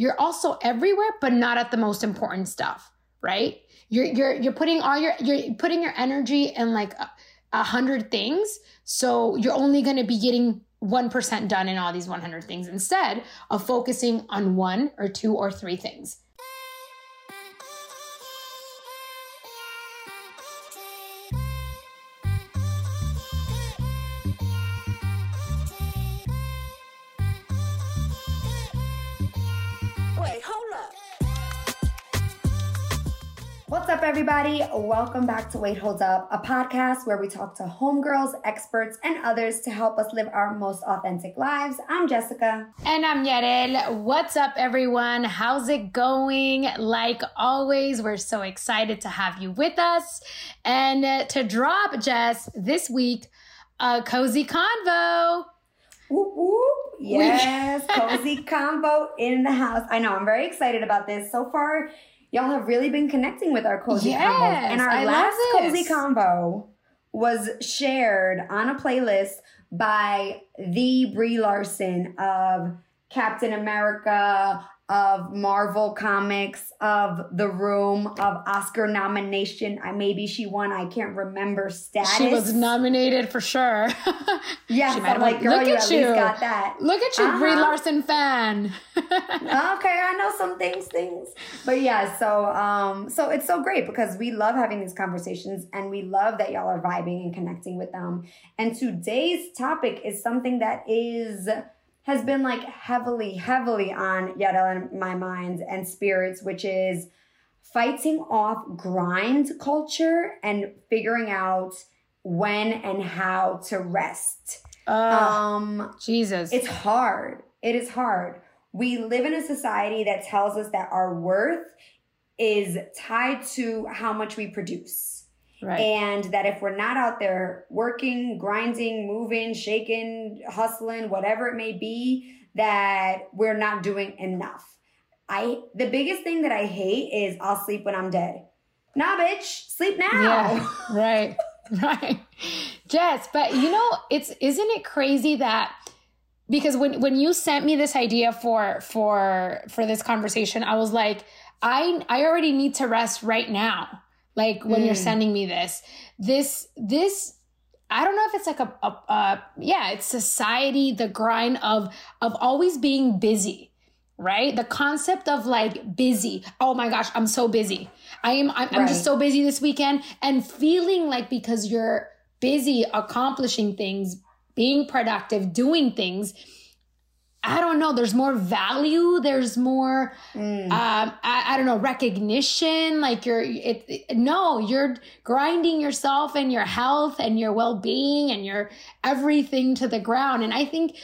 you're also everywhere, but not at the most important stuff, right? You're you're you're putting all your you're putting your energy in like a, a hundred things, so you're only going to be getting 1% done in all these 100 things instead of focusing on one or two or three things. Up, everybody? Welcome back to Wait Hold Up, a podcast where we talk to homegirls, experts, and others to help us live our most authentic lives. I'm Jessica. And I'm Yarel. What's up, everyone? How's it going? Like always, we're so excited to have you with us. And to drop, Jess, this week, a cozy convo. Whoop, whoop. Yes, cozy convo in the house. I know, I'm very excited about this. So far, y'all have really been connecting with our cozy yes, convos. And our I last cozy convo was shared on a playlist by the Brie Larson of Captain America, of Marvel Comics, of The Room, of Oscar nomination. I maybe she won. I can't remember status. She was nominated for sure. yeah, she I'm like, girl, look you at, at you. got that. Look at you, uh-huh. Brie Larson fan. okay, I know some things, things, but yeah. So, um, so it's so great because we love having these conversations, and we love that y'all are vibing and connecting with them. And today's topic is something that is has been like heavily, heavily on Yarel and my mind and spirits, which is fighting off grind culture and figuring out when and how to rest. Uh, um Jesus. It's hard. It is hard. We live in a society that tells us that our worth is tied to how much we produce. Right. And that if we're not out there working, grinding, moving, shaking, hustling, whatever it may be, that we're not doing enough. I the biggest thing that I hate is I'll sleep when I'm dead. Nah, bitch, sleep now. Yeah, right, right. Jess, but you know, it's isn't it crazy that because when when you sent me this idea for for for this conversation, I was like, I I already need to rest right now like when mm. you're sending me this this this I don't know if it's like a, a, yeah, it's society, the grind of of always being busy, right? The concept of like busy. Oh my gosh, I'm so busy. I am I'm, right. I'm just so busy this weekend and feeling like because you're busy accomplishing things, being productive, doing things, I don't know. There's more value. There's more, mm. um, I, I, don't know, recognition. Like you're, it, it, no, you're grinding yourself and your health and your well being and your everything to the ground. And I think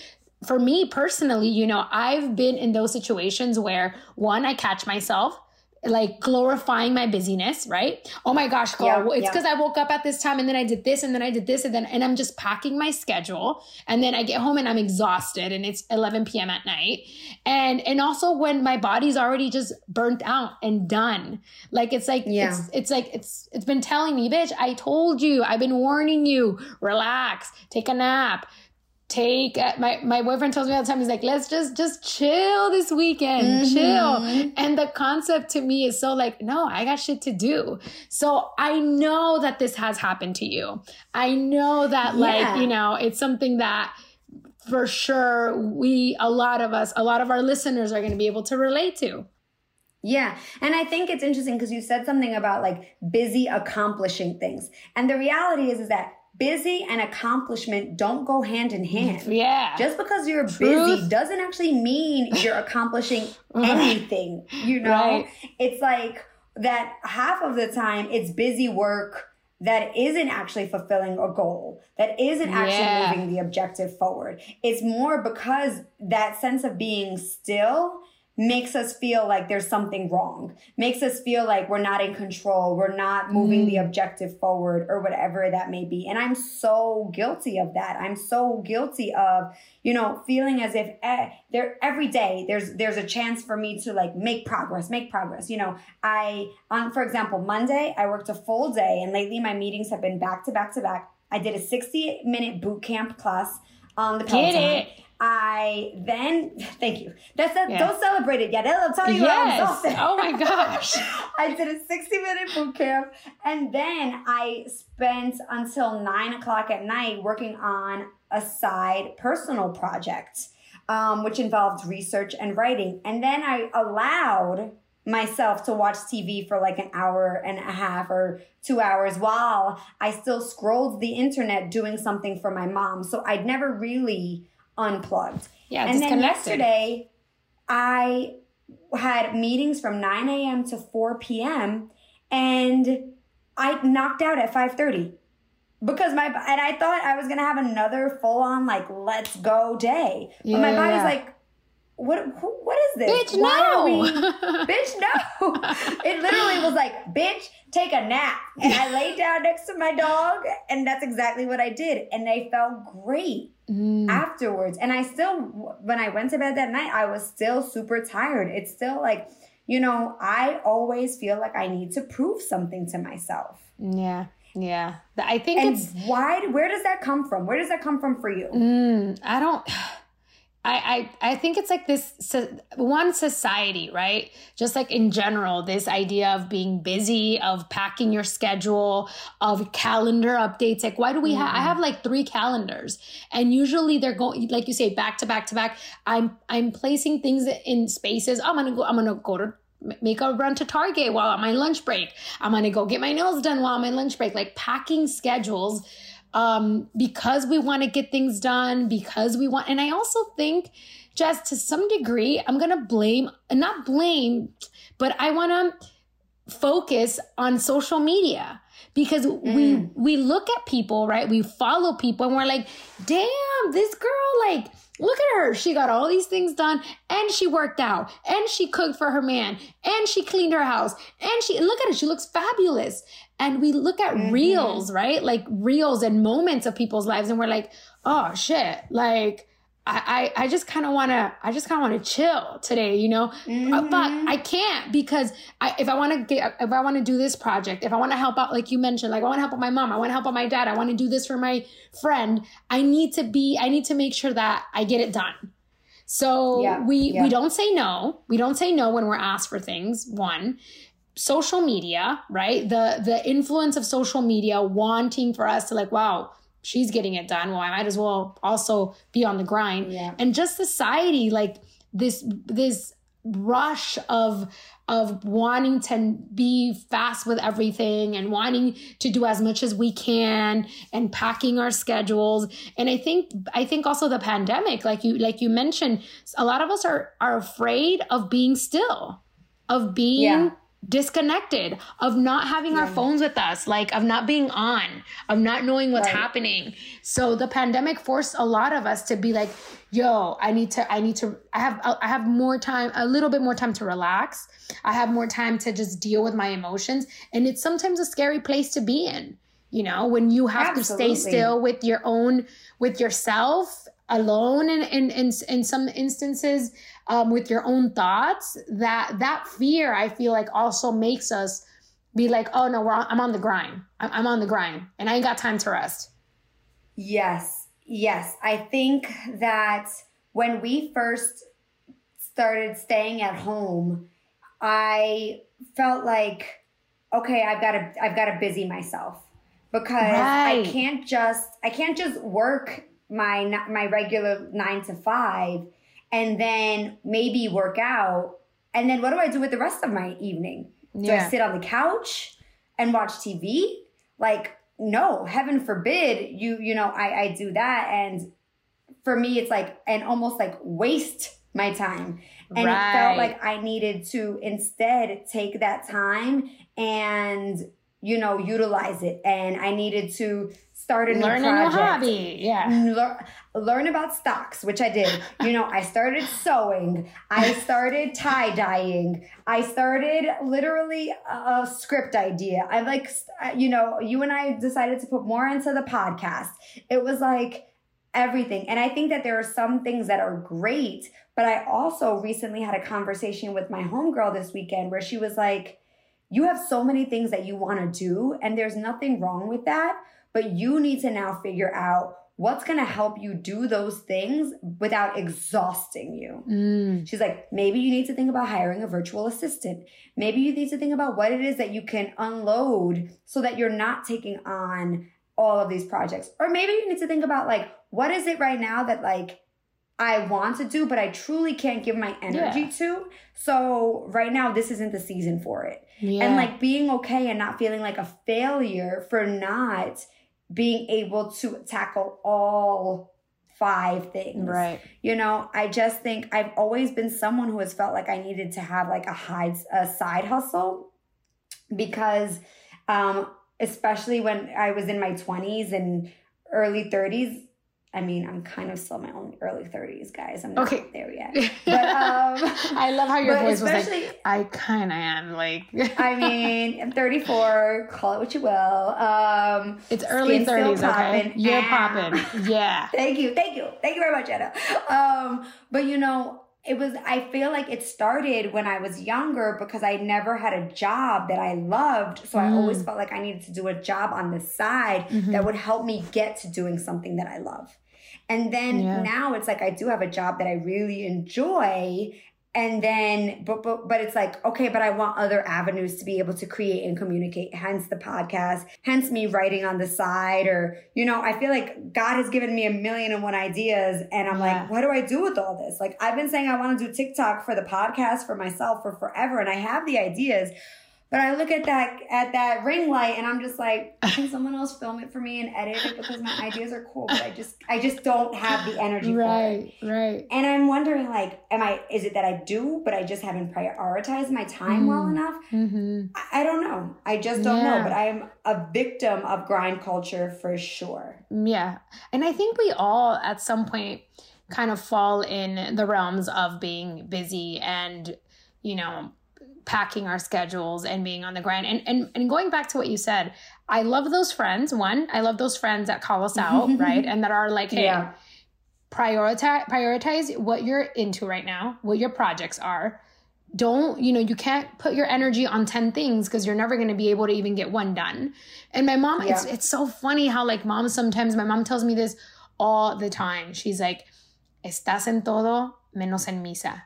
for me personally, you know, I've been in those situations where one, I catch myself like glorifying my busyness, right? Oh my gosh, girl, yeah, it's because yeah. I woke up at this time and then I did this and then I did this and then and I'm just packing my schedule and then I get home and I'm exhausted and it's 11 p.m. at night. And and also when my body's already just burnt out and done. Like it's like yeah. it's it's like it's it's been telling me, bitch, I told you, I've been warning you, relax, take a nap take uh, my my boyfriend tells me all the time he's like let's just just chill this weekend mm-hmm. chill and the concept to me is so like no i got shit to do so i know that this has happened to you i know that yeah. like you know it's something that for sure we a lot of us a lot of our listeners are going to be able to relate to yeah. And I think it's interesting because you said something about like busy accomplishing things. And the reality is, is that busy and accomplishment don't go hand in mm, hand. Yeah. Just because you're Truth. busy doesn't actually mean you're accomplishing anything, you know? Right. It's like that half of the time it's busy work that isn't actually fulfilling a goal, that isn't actually yeah. moving the objective forward. It's more because that sense of being still makes us feel like there's something wrong, makes us feel like we're not in control, we're not moving mm. the objective forward or whatever that may be. And I'm so guilty of that. I'm so guilty of, you know, feeling as if eh, there every day there's there's a chance for me to like make progress, make progress. You know, I on for example, Monday I worked a full day and lately my meetings have been back to back to back. I did a 60 minute boot camp class on the Peloton. I then thank you. That's that. Yeah. Don't celebrate it yet. I'll tell you yes. Oh my gosh! I did a sixty minute boot camp, and then I spent until nine o'clock at night working on a side personal project, um, which involved research and writing. And then I allowed myself to watch TV for like an hour and a half or two hours while I still scrolled the internet doing something for my mom. So I'd never really unplugged. Yeah, and then yesterday I had meetings from 9 a.m. to 4 p.m. and I knocked out at 5:30 because my and I thought I was gonna have another full on like let's go day, but yeah, my body's like what what is this? Bitch, Why no. We, bitch, no. it literally was like, bitch, take a nap. And I laid down next to my dog, and that's exactly what I did. And I felt great mm. afterwards. And I still, when I went to bed that night, I was still super tired. It's still like, you know, I always feel like I need to prove something to myself. Yeah. Yeah. I think and it's why where does that come from? Where does that come from for you? Mm, I don't I, I, I think it's like this so one society, right? Just like in general, this idea of being busy, of packing your schedule, of calendar updates. Like, why do we mm-hmm. have? I have like three calendars, and usually they're going, like you say, back to back to back. I'm I'm placing things in spaces. I'm gonna go. I'm gonna go to make a run to Target while on my lunch break. I'm gonna go get my nails done while on my lunch break. Like packing schedules um, because we want to get things done, because we want, and I also think just to some degree, I'm going to blame, not blame, but I want to focus on social media. Because mm. we we look at people right? We follow people and we're like damn this girl like look at her. She got all these things done and she worked out and she cooked for her man and she cleaned her house and she look at her. She looks fabulous and we look at mm-hmm. reels, right? Like reels and moments of people's lives, and we're like, oh shit, like I, I, I just kind of want to, I just kind of want to chill today, you know, mm-hmm. but I can't because I, if I want to get, if I want to do this project, if I want to help out, like you mentioned, like I want to help out my mom, I want to help out my dad, I want to do this for my friend. I need to be, I need to make sure that I get it done. So yeah, we, yeah. we don't say no. We don't say no when we're asked for things. One, social media, right? The the influence of social media wanting for us to like, wow, she's getting it done. Well, I might as well also be on the grind. Yeah. And just society, like this this rush of of wanting to be fast with everything and wanting to do as much as we can and packing our schedules and i think i think also the pandemic like you like you mentioned a lot of us are are afraid of being still of being yeah disconnected of not having yeah. our phones with us like of not being on of not knowing what's right. happening so the pandemic forced a lot of us to be like yo i need to i need to i have i have more time a little bit more time to relax i have more time to just deal with my emotions and it's sometimes a scary place to be in you know when you have Absolutely. to stay still with your own with yourself alone in in in, in some instances um, with your own thoughts that that fear i feel like also makes us be like oh no we're on, i'm on the grind. I'm, I'm on the grind and i ain't got time to rest. Yes. Yes. I think that when we first started staying at home i felt like okay i've got to i've got to busy myself because right. i can't just i can't just work my my regular 9 to 5 and then maybe work out. And then what do I do with the rest of my evening? Do yeah. I sit on the couch and watch TV? Like, no, heaven forbid you, you know, I, I do that. And for me, it's like, and almost like waste my time. And right. it felt like I needed to instead take that time and, you know, utilize it. And I needed to start a new learn project. a new hobby. Yeah. Learn, learn about stocks, which I did. You know, I started sewing. I started tie dyeing. I started literally a script idea. I like, uh, you know, you and I decided to put more into the podcast. It was like everything. And I think that there are some things that are great, but I also recently had a conversation with my homegirl this weekend where she was like, you have so many things that you want to do, and there's nothing wrong with that but you need to now figure out what's going to help you do those things without exhausting you? Mm. She's like, maybe you need to think about hiring a virtual assistant. Maybe you need to think about what it is that you can unload so that you're not taking on all of these projects. Or maybe you need to think about like, what is it right now that like I want to do, but I truly can't give my energy Yeah. to. So right now, this isn't the season for it. Yeah. And like being okay and not feeling like a failure for not being able to tackle all five things. right. You know, I just think I've always been someone who has felt like I needed to have like a hide a side hustle because um especially when I was in my 20s and early 30s. I mean, I'm kind of still in my own early 30s, guys. I'm not Okay. there yet. But um I love how your voice was like, I kind of am like. I mean, I'm 34, call it what you will. Um it's early skin's still 30s, okay? You're Ah. popping. Yeah. Thank you. Thank you. Thank you very much, Anna. Um, but you know, it was I feel like it started when I was younger because I never had a job that I loved. So I Mm. always felt like I needed to do a job on the side Mhm. that would help me get to doing something that I love. And then Yeah. now it's like I do have a job that I really enjoy. And then, but, but, but it's like, okay, but I want other avenues to be able to create and communicate. Hence the podcast, hence me writing on the side. Or, you know, I feel like God has given me a million and one ideas. And I'm Yeah. like, what do I do with all this? Like, I've been saying I want to do TikTok for the podcast for myself for forever. And I have the ideas. But I look at that at that ring light and I'm just like, can someone else film it for me and edit it because my ideas are cool, but I just I just don't have the energy for it. Right, right. And I'm wondering like, am I is it that I do, but I just haven't prioritized my time well Mm. enough? hmm I, I don't know. I just don't Yeah. know. But I am a victim of grind culture for sure. Yeah. And I think we all at some point kind of fall in the realms of being busy and, you know, packing our schedules and being on the grind. And and and going back to what you said, I love those friends. One, I love those friends that call us out, right? And that are like, hey, Yeah. prioritize prioritize what you're into right now, what your projects are. Don't, you know, you can't put your energy on 10 things because you're never going to be able to even get one done. And my mom, it's Yeah. it's so funny how like mom sometimes my mom tells me this all the time. She's like, "Estás en todo menos en misa."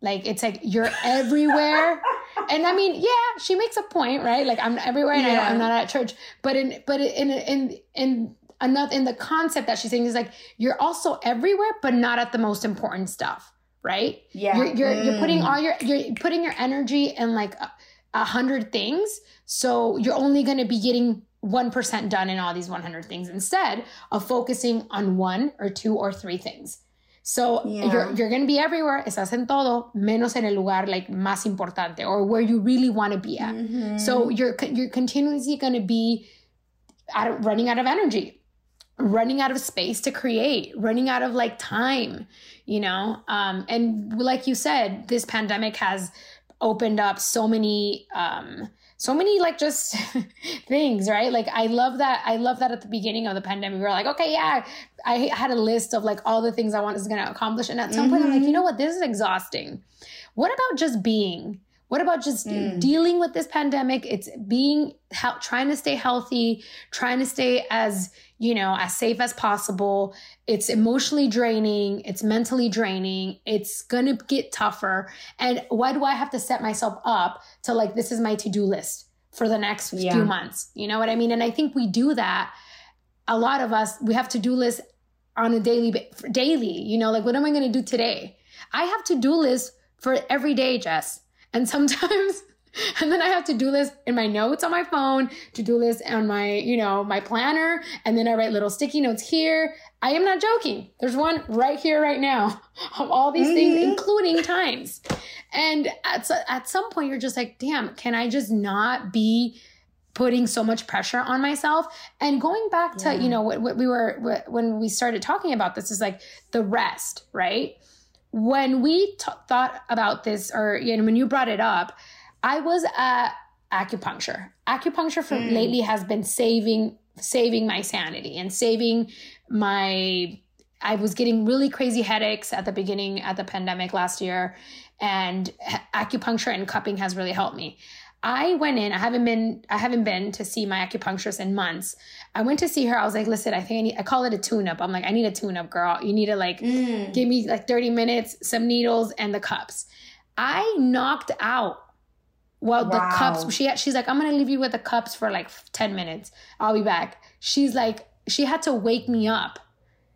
Like it's like you're everywhere. and I mean, yeah, she makes a point, right? Like I'm everywhere and I Yeah. don't, I'm not at church. But in but in in in another in the concept that she's saying is like you're also everywhere, but not at the most important stuff, right? Yeah. You're you're, you're putting Mm. all your you're putting your energy in like a, a hundred things, so you're only going to be getting one percent done in all these one hundred things instead of focusing on one or two or three things. So Yeah. you're you're going to be everywhere. Estás en todo menos en el lugar like más importante or where you really want to be at. Mhm. So you're you're continuously going to be out of, running out of energy, running out of space to create, running out of like time, you know. Um, and like you said, this pandemic has opened up so many um so many like just things right? Like i love that i love that at the beginning of the pandemic we were like okay yeah i had a list of like all the things i want is going to accomplish and at some point i'm like you know what? This is exhausting. What about just being? What about just Mm. dealing with this pandemic? It's being hel- trying to stay healthy trying to stay as you know as safe as possible. It's emotionally draining. It's mentally draining. It's gonna get tougher. And why do i have to set myself up to like this is my to-do list for the next Yeah. few months? You know what i mean? And i think we do that. A lot of us we have to-do lists on a daily daily you know like what am i going to do today? I have to-do lists for every day jess. And sometimes and then i have to-do lists in my notes on my phone to-do list on my you know my planner and then i write little sticky notes here. I am not joking. There's one right here right now of all these things Mhm. including times. And at, at some point you're just like damn can i just not be putting so much pressure on myself? And going back to Yeah. you know what, what we were what, when we started talking about this is like the rest right? When we t- thought about this or you know when you brought it up i was at acupuncture acupuncture for Mm. lately has been saving saving my sanity and saving my i was getting really crazy headaches at the beginning at the pandemic last year and acupuncture and cupping has really helped me I went in. I haven't been. I haven't been to see my acupuncturist in months. I went to see her. I was like, listen, I think I need. I call it a tune up. I'm like, I need a tune up, girl. You need to like mm. give me like 30 minutes, some needles, and the cups. I knocked out. Well, wow. the cups. She she's like, I'm gonna leave you with the cups for like 10 minutes. I'll be back. She's like, she had to wake me up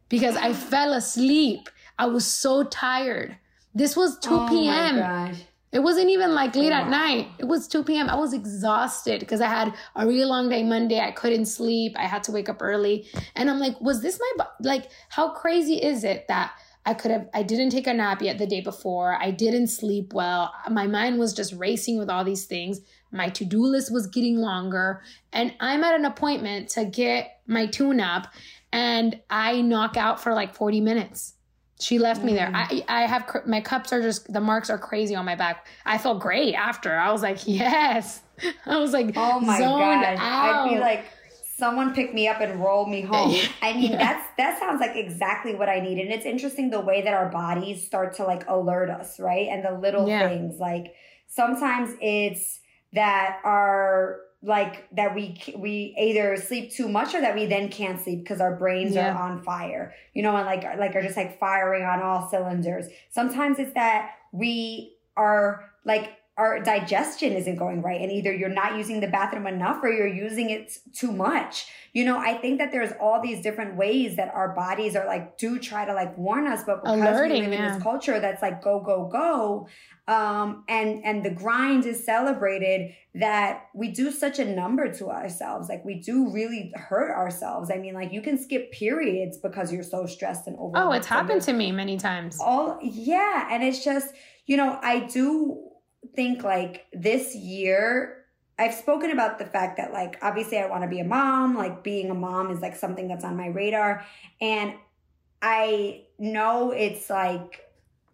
because I fell asleep. I was so tired. This was 2 oh p.m. It wasn't even like late at night. It was 2 p.m. I was exhausted because I had a really long day Monday. I couldn't sleep. I had to wake up early. And I'm like, was this my, like, how crazy is it that I could have, I didn't take a nap yet the day before. I didn't sleep well. My mind was just racing with all these things. My to do list was getting longer. And I'm at an appointment to get my tune up and I knock out for like 40 minutes. She left me there. Mm. I I have my cups are just the marks are crazy on my back. I felt great after. I was like, yes. I was like, oh my god, I'd be like, someone pick me up and roll me home. I mean, yeah. that's that sounds like exactly what I need. And it's interesting the way that our bodies start to like alert us, right? And the little yeah. things like sometimes it's that our like that we we either sleep too much or that we then can't sleep because our brains yeah. are on fire you know and like like are just like firing on all cylinders sometimes it's that we are like our digestion isn't going right and either you're not using the bathroom enough or you're using it too much. You know i think that there's all these different ways that our bodies are like do try to like warn us but because Alerting, we live in this culture that's like go go go um, and and the grind is celebrated that we do such a number to ourselves. Like we do really hurt ourselves. I mean like you can skip periods because you're so stressed and overwhelmed oh it's happened to me many times. All yeah and it's just you know i do think like this year I've spoken about the fact that like obviously I want to be a mom, like being a mom is like something that's on my radar. And I know it's like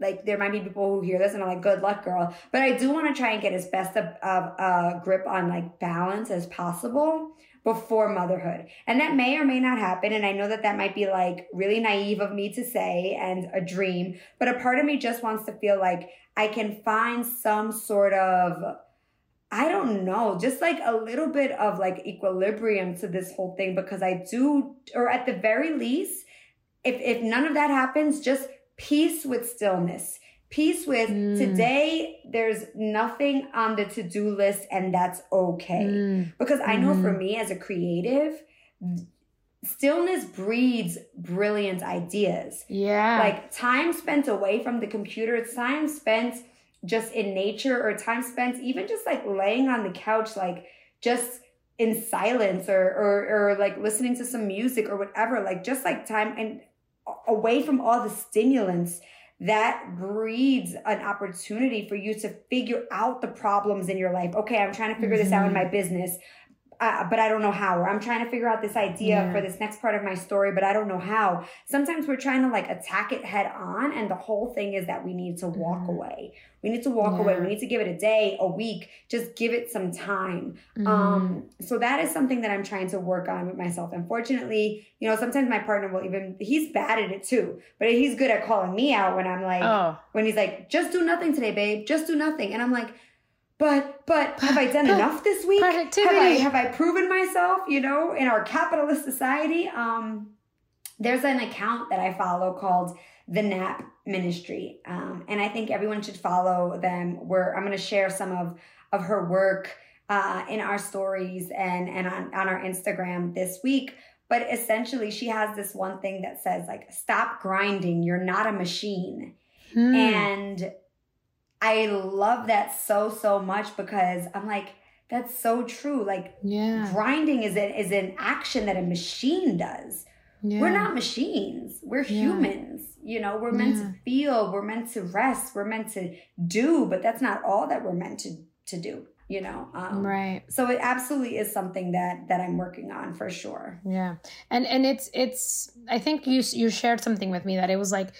like there might be people who hear this and are like good luck girl, but I do want to try and get as best of a uh, grip on like balance as possible before motherhood. And that may or may not happen. And I know that that might be like really naive of me to say and a dream, but a part of me just wants to feel like I can find some sort of I don't know, just like a little bit of like equilibrium to this whole thing because I do, or at the very least, if if none of that happens, just peace with stillness. Peace with mm. today, there's nothing on the to do list, and that's okay. Mm. Because I know mm. for mm-hmm. me as a creative, stillness breeds brilliant ideas. Yeah. Like time spent away from the computer, time spent just in nature, or time spent even just like laying on the couch, like just in silence or, or, or like listening to some music or whatever, like just like time and away from all the stimulants that breeds an opportunity for you to figure out the problems in your life. Okay, I'm trying to figure mm-hmm. this out in my mm-hmm. business uh, but I don't know how. Or I'm trying to figure out this idea yeah. for this next part of my story, but I don't know how. Sometimes we're trying to like attack it head on, and the whole thing is that we need to walk mm-hmm. away. We need to walk yeah. away. We need to give it a day, a week. Just give it some time. Mm-hmm. Um, so that is something that I'm trying to work on with myself. Unfortunately, you know, sometimes my partner will even he's bad at it too, but he's good at calling me out when I'm like, oh. when he's like, just do nothing today, babe. Just do nothing, and I'm like but but have I done enough this week? Productivity. Have I have I proven myself? You know, in our capitalist society, um, there's an account that I follow called the Nap Ministry, um, and I think everyone should follow them. Where I'm going to share some of of her work uh, in our stories and and on on our Instagram this week. But essentially, she has this one thing that says like, "Stop grinding. You're not a machine." Hmm. And I love that so so much because I'm like that's so true. Like yeah. grinding is an is an action that a machine does. Yeah. We're not machines. We're yeah. humans. You know, we're meant to feel, we're meant to rest, we're meant to do, but that's not all that we're meant to to do you know um, right so it absolutely is something that that i'm working on for sure yeah and and it's it's i think you you shared something with me that it was like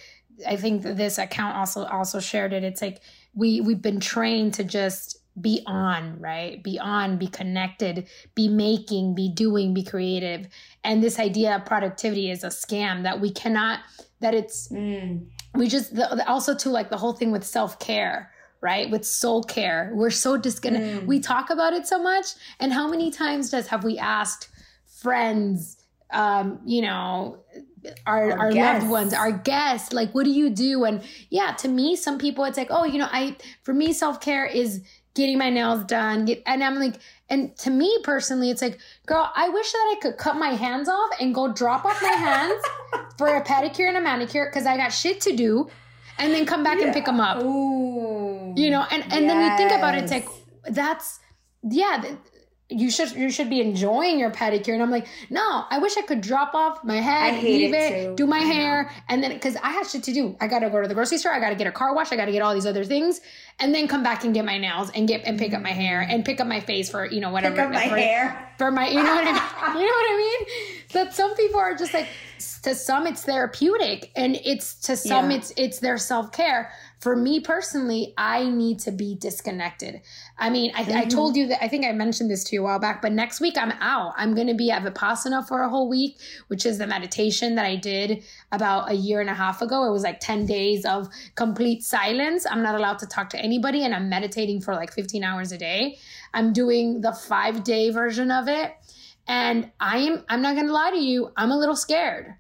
i think this account also also shared it it's like we we've been trained to just be on, right? Be on, be connected, be making, be doing, be creative. And this idea of productivity is a scam that we cannot, that it's, mm. we just, the, also to like the whole thing with self care, right? With soul care. We're so disconnected. Mm. We talk about it so much. And how many times does have we asked friends, um, you know, our, our, our loved ones, our guests, like, what do you do? And yeah, to me, some people, it's like, oh, you know, I, for me, self care is getting my nails done. Get, and I'm like, and to me personally, it's like, girl, I wish that I could cut my hands off and go drop off my hands for a pedicure and a manicure because I got shit to do and then come back yeah. and pick them up. Ooh, you know, and, and yes. then you think about it, it's like, that's, yeah, you should you should be enjoying your pedicure. And i'm like no i wish i could drop off my head leave it, it do my I hair know. and then because i have shit to do. I gotta go to the grocery store. I gotta get a car wash. I gotta get all these other things and then come back and get my nails and get and pick up my hair and pick up my face for you know whatever pick up my for, hair. for my you know what i mean? You know what i mean? That some people are just like to some it's therapeutic and it's to some yeah. it's it's their self-care for me personally, I need to be disconnected. I mean, I, mm-hmm. I, told you that I think I mentioned this to you a while back, but next week I'm out. I'm going to be at Vipassana for a whole week, which is the meditation that I did about a year and a half ago. It was like 10 days of complete silence. I'm not allowed to talk to anybody, and I'm meditating for like 15 hours a day. I'm doing the five day version of it. And I am, I'm not going to lie to you, I'm a little scared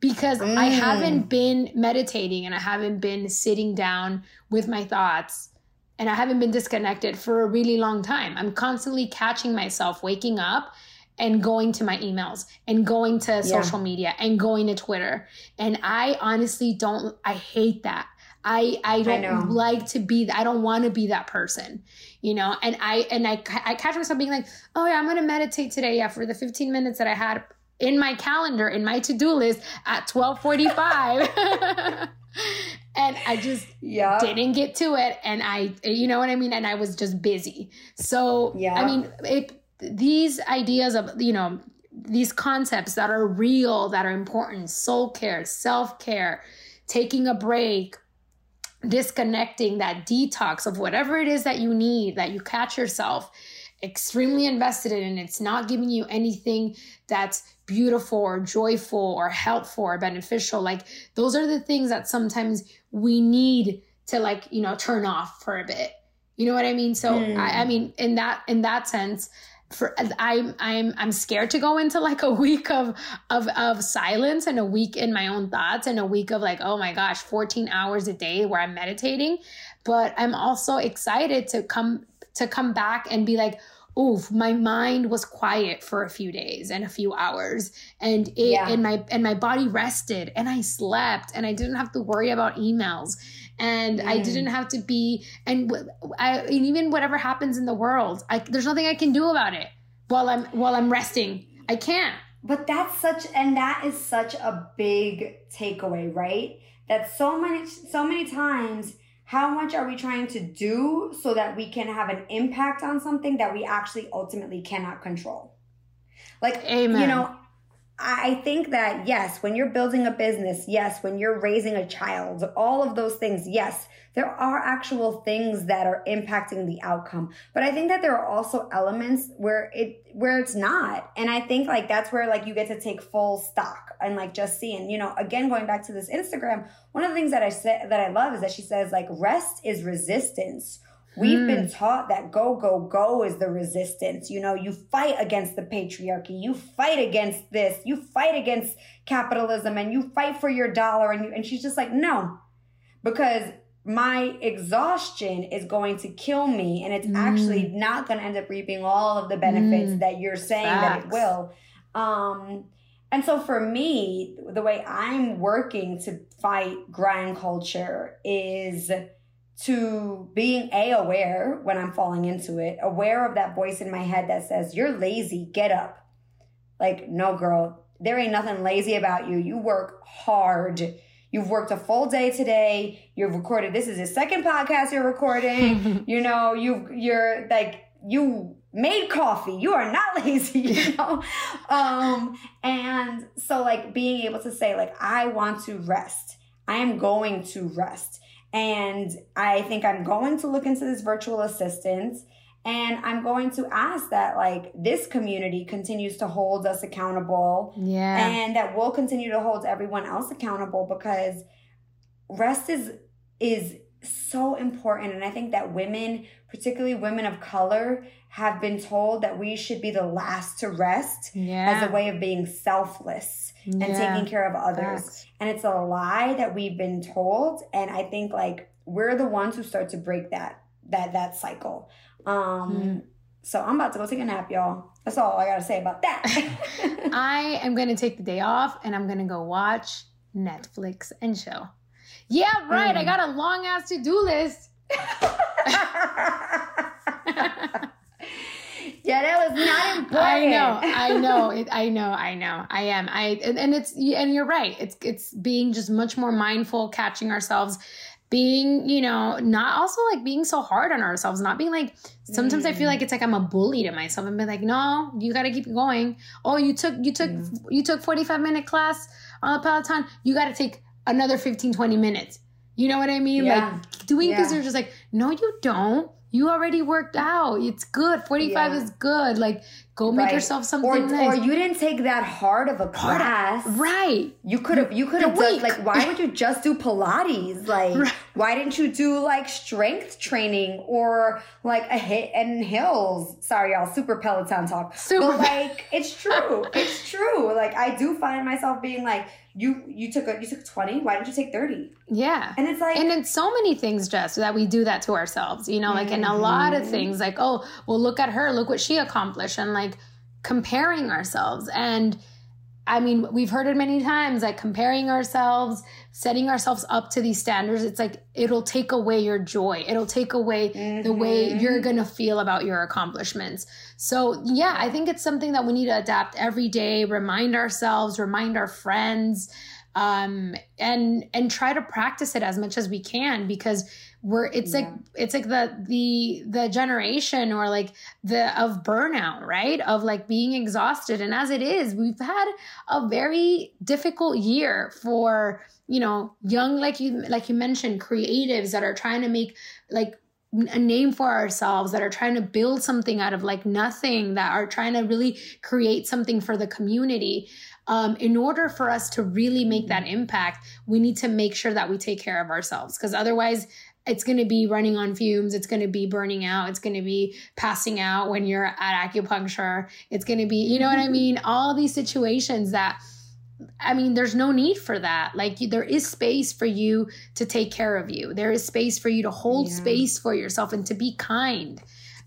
because mm. I haven't been meditating and I haven't been sitting down with my thoughts and I haven't been disconnected for a really long time. I'm constantly catching myself waking up and going to my emails and going to yeah. social media and going to Twitter. And I honestly don't I hate that. I I don't I like to be I don't want to be that person, you know. And I and I I catch myself being like, "Oh yeah, I'm going to meditate today yeah for the 15 minutes that I had in my calendar in my to-do list at 12:45 and I just didn't get to it and I you know what I mean and I was just busy. So yeah. I mean it these ideas of you know these concepts that are real that are important soul care self-care taking a break disconnecting that detox of whatever it is that you need that you catch yourself extremely invested in and it's not giving you anything that's beautiful or joyful or helpful or beneficial. Like those are the things that sometimes we need to like you know turn off for a bit. You know what i mean? So mm. I, I mean in that in that sense for I'm I'm I'm scared to go into like a week of of of silence and a week in my own thoughts and a week of like oh my gosh 14 hours a day where I'm meditating. But I'm also excited to come to come back and be like oof, my mind was quiet for a few days and a few hours and it yeah. and my and my body rested and I slept and I didn't have to worry about emails and mm. I didn't have to be and I and even whatever happens in the world, I, there's nothing I can do about it while I'm while I'm resting. I can't. But that's such and that is such a big takeaway, right? That so many so many times how much are we trying to do so that we can have an impact on something that we actually ultimately cannot control? Like, Amen. you know, I think that yes, when you're building a business, yes, when you're raising a child, all of those things, yes, there are actual things that are impacting the outcome. But I think that there are also elements where it where it's not. And I think like that's where like you get to take full stock and like just seeing, you know, again going back to this Instagram, one of the things that I said that I love is that she says like rest is resistance. We've mm. been taught that go, go, go is the resistance. You know, you fight against the patriarchy, you fight against this, you fight against capitalism, and you fight for your dollar. And, you, and she's just like, no, because my exhaustion is going to kill me and it's mm. actually not going to end up reaping all of the benefits mm. that you're saying Facts. that it will um and so for me the way i'm working to fight grind culture is to being a aware when i'm falling into it aware of that voice in my head that says you're lazy get up like no girl there ain't nothing lazy about you you work hard You've worked a full day today. You've recorded. This is the second podcast you're recording. you know, you you're like you made coffee. You are not lazy, you know? um, and so like being able to say, like, I want to rest. I am going to rest. And I think I'm going to look into this virtual assistant and I'm going to ask that like this community continues to hold us accountable. Yeah. And that we'll continue to hold everyone else accountable because rest is is so important. And I think that women, particularly women of color, have been told that we should be the last to rest yeah. as a way of being selfless yeah. and taking care of others. And it's a lie that we've been told. And I think like we're the ones who start to break that that that cycle. Um mm. so I'm about to go take a nap, y'all. That's all I gotta say about that. I am gonna take the day off and I'm gonna go watch Netflix and chill. Yeah, right. Mm. I got a long ass to do list. yeah, that was not important. I know, I know, it, I know, I know. I am. I and, and it's and you're right. It's it's being just much more mindful, catching ourselves being, you know, not also like being so hard on ourselves, not being like, sometimes mm. I feel like it's like I'm a bully to myself and be like, no, you got to keep going. Oh, you took, you took, mm. you took 45 minute class on a Peloton. You got to take another 15, 20 minutes. You know what I mean? Yeah. Like doing yeah. things are just like, no, you don't. You already worked out. It's good. 45 yeah. is good. Like go make right. yourself something or, nice. Or you didn't take that hard of a class. right. You could have you could have done like why would you just do Pilates? Like right. why didn't you do like strength training or like a HIIT and Hills? Sorry y'all, super Peloton talk. Super. But like it's true. it's true. Like I do find myself being like you you took a you took 20 why didn't you take 30 yeah and it's like and in so many things Jess that we do that to ourselves you know like mm-hmm. in a lot of mm-hmm. things like oh well look at her look what she accomplished and like comparing ourselves and I mean, we've heard it many times like comparing ourselves, setting ourselves up to these standards. It's like it'll take away your joy. It'll take away mm-hmm. the way mm-hmm. you're going to feel about your accomplishments. So, yeah, I think it's something that we need to adapt every day, remind ourselves, remind our friends, um, and and try to practice it as much as we can because we're it's yeah. like it's like the the the generation or like the of burnout right? Of like being exhausted. And as it is we've had a very difficult year for you know young like you like you mentioned creatives that are trying to make like a name for ourselves that are trying to build something out of like nothing that are trying to really create something for the community. Um, in order for us to really make that impact we need to make sure that we take care of ourselves. Because otherwise it's going to be running on fumes. It's going to be burning out. It's going to be passing out when you're at acupuncture. It's going to be, you know what I mean? All these situations that, I mean, there's no need for that. Like, there is space for you to take care of you. There is space for you to hold yeah. space for yourself and to be kind.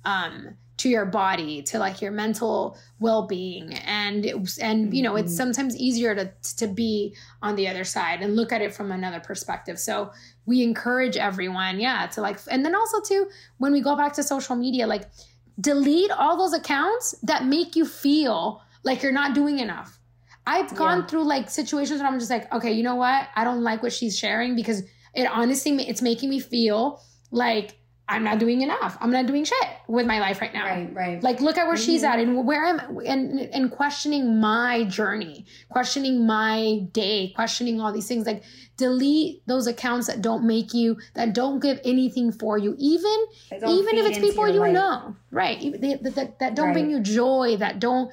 Um, to your body to like your mental well-being and and you know it's mm-hmm. sometimes easier to to be on the other side and look at it from another perspective so we encourage everyone yeah to like and then also too when we go back to social media like delete all those accounts that make you feel like you're not doing enough i've gone yeah. through like situations where i'm just like okay you know what i don't like what she's sharing because it honestly it's making me feel like I'm not doing enough. I'm not doing shit with my life right now. Right, right. Like, look at where mm-hmm. she's at and where I'm, and and questioning my journey, questioning my day, questioning all these things. Like, delete those accounts that don't make you, that don't give anything for you, even even if it's people you life. know, right? That, that, that don't right. bring you joy, that don't,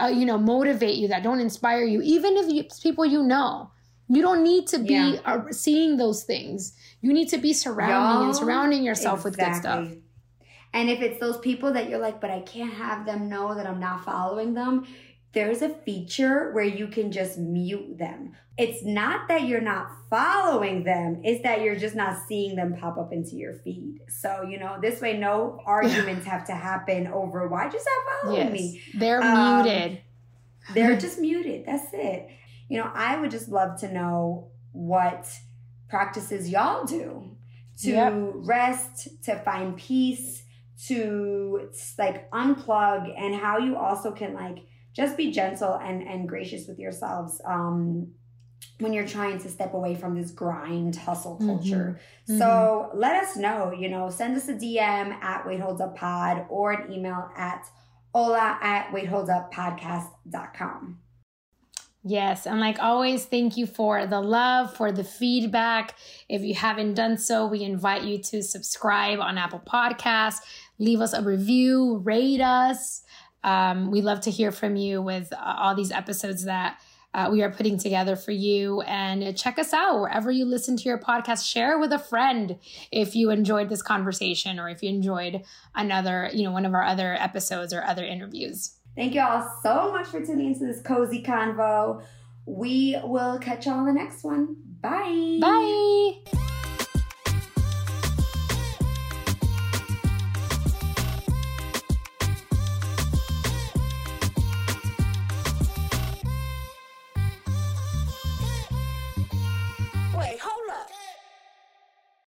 uh, you know, motivate you, that don't inspire you, even if it's people you know. You don't need to be yeah. uh, seeing those things you need to be surrounding Y'all, and surrounding yourself exactly. with good stuff. And if it's those people that you're like, but I can't have them know that I'm not following them, there's a feature where you can just mute them. It's not that you're not following them, it's that you're just not seeing them pop up into your feed. So, you know, this way no arguments have to happen over why just stop following yes, me. They're um, muted. They're just muted. That's it. You know, I would just love to know what practices y'all do to yep. rest, to find peace, to like unplug, and how you also can like just be gentle and and gracious with yourselves. Um, when you're trying to step away from this grind hustle mm-hmm. culture. Mm-hmm. So mm-hmm. let us know, you know, send us a DM at Wait Hold Up Pod or an email at hola at waitholduppodcast.com. Yes. And like always, thank you for the love, for the feedback. If you haven't done so, we invite you to subscribe on Apple Podcasts, leave us a review, rate us. Um, we love to hear from you with uh, all these episodes that uh, we are putting together for you. And check us out wherever you listen to your podcast. Share with a friend if you enjoyed this conversation or if you enjoyed another, you know, one of our other episodes or other interviews. Thank you all so much for tuning into this cozy convo. We will catch y'all on the next one. Bye. Bye.